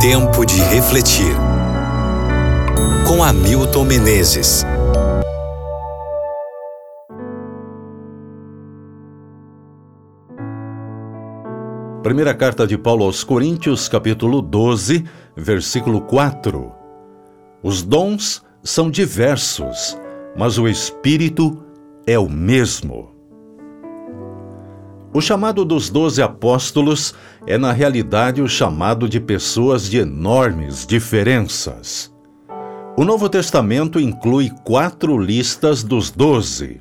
Tempo de refletir. Com Hamilton Menezes. Primeira carta de Paulo aos Coríntios, capítulo 12, versículo 4. Os dons são diversos, mas o Espírito é o mesmo. O chamado dos doze apóstolos é, na realidade, o chamado de pessoas de enormes diferenças. O Novo Testamento inclui quatro listas dos doze: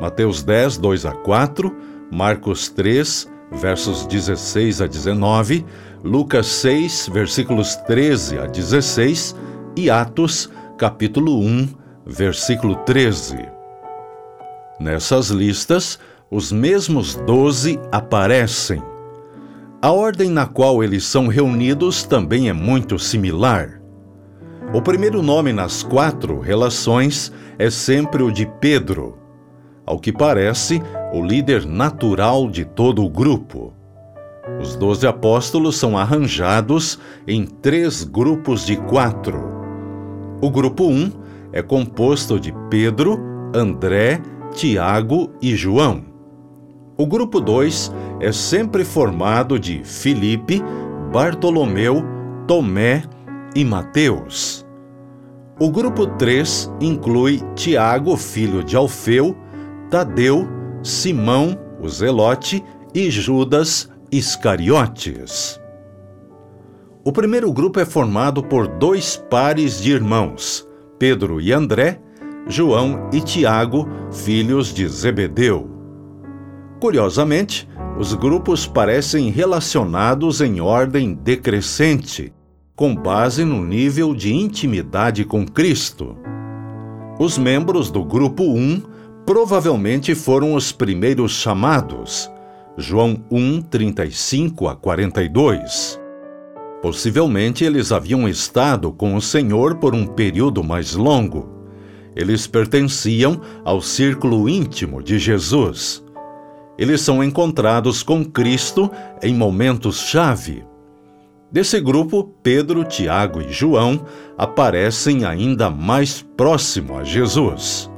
Mateus 10, 2 a 4, Marcos 3, versos 16 a 19, Lucas 6, versículos 13 a 16 e Atos, capítulo 1, versículo 13. Nessas listas, os mesmos doze aparecem. A ordem na qual eles são reunidos também é muito similar. O primeiro nome nas quatro relações é sempre o de Pedro. Ao que parece, o líder natural de todo o grupo. Os doze apóstolos são arranjados em três grupos de quatro. O grupo um é composto de Pedro, André, Tiago e João. O grupo 2 é sempre formado de Filipe, Bartolomeu, Tomé e Mateus. O grupo 3 inclui Tiago, filho de Alfeu, Tadeu, Simão, o Zelote e Judas Iscariotes. O primeiro grupo é formado por dois pares de irmãos, Pedro e André, João e Tiago, filhos de Zebedeu. Curiosamente, os grupos parecem relacionados em ordem decrescente, com base no nível de intimidade com Cristo. Os membros do grupo 1 provavelmente foram os primeiros chamados, João 1, 35 a 42. Possivelmente eles haviam estado com o Senhor por um período mais longo. Eles pertenciam ao círculo íntimo de Jesus eles são encontrados com Cristo em momentos-chave. Desse grupo, Pedro, Tiago e João aparecem ainda mais próximo a Jesus.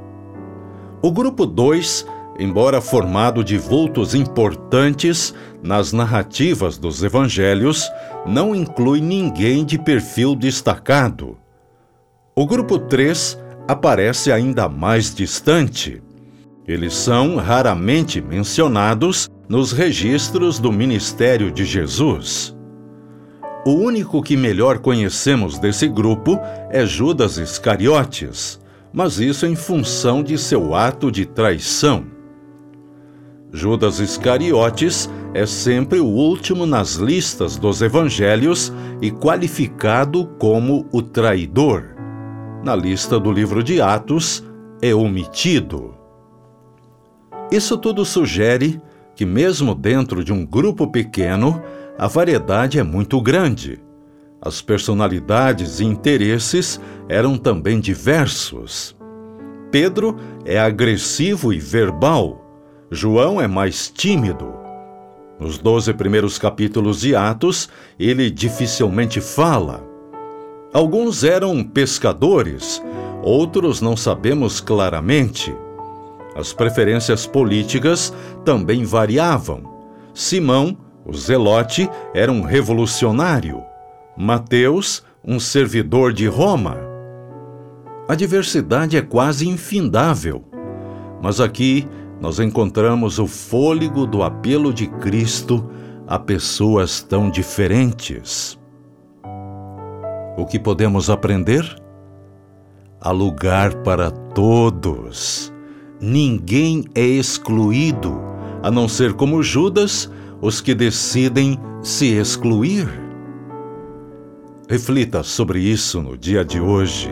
O grupo 2, embora formado de vultos importantes nas narrativas dos evangelhos, não inclui ninguém de perfil destacado. O grupo 3 aparece ainda mais distante. Eles são raramente mencionados nos registros do ministério de Jesus. O único que melhor conhecemos desse grupo é Judas Iscariotes, mas isso em função de seu ato de traição. Judas Iscariotes é sempre o último nas listas dos evangelhos e qualificado como o traidor. Na lista do livro de Atos, é omitido. Isso tudo sugere que, mesmo dentro de um grupo pequeno, a variedade é muito grande. As personalidades e interesses eram também diversos. Pedro é agressivo e verbal, João é mais tímido. Nos doze primeiros capítulos de Atos, ele dificilmente fala. Alguns eram pescadores, outros não sabemos claramente. As preferências políticas também variavam. Simão, o zelote, era um revolucionário. Mateus, um servidor de Roma. A diversidade é quase infindável. Mas aqui nós encontramos o fôlego do apelo de Cristo a pessoas tão diferentes. O que podemos aprender? Há lugar para todos ninguém é excluído, a não ser como Judas, os que decidem se excluir. Reflita sobre isso no dia de hoje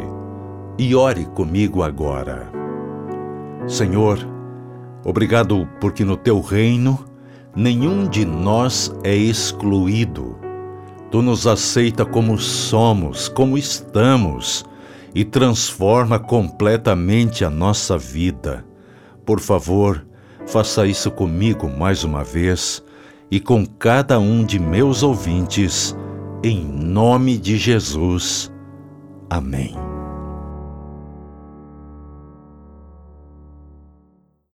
e ore comigo agora. Senhor, obrigado porque no teu reino nenhum de nós é excluído. Tu nos aceita como somos, como estamos e transforma completamente a nossa vida. Por favor, faça isso comigo mais uma vez e com cada um de meus ouvintes. em nome de Jesus. Amém.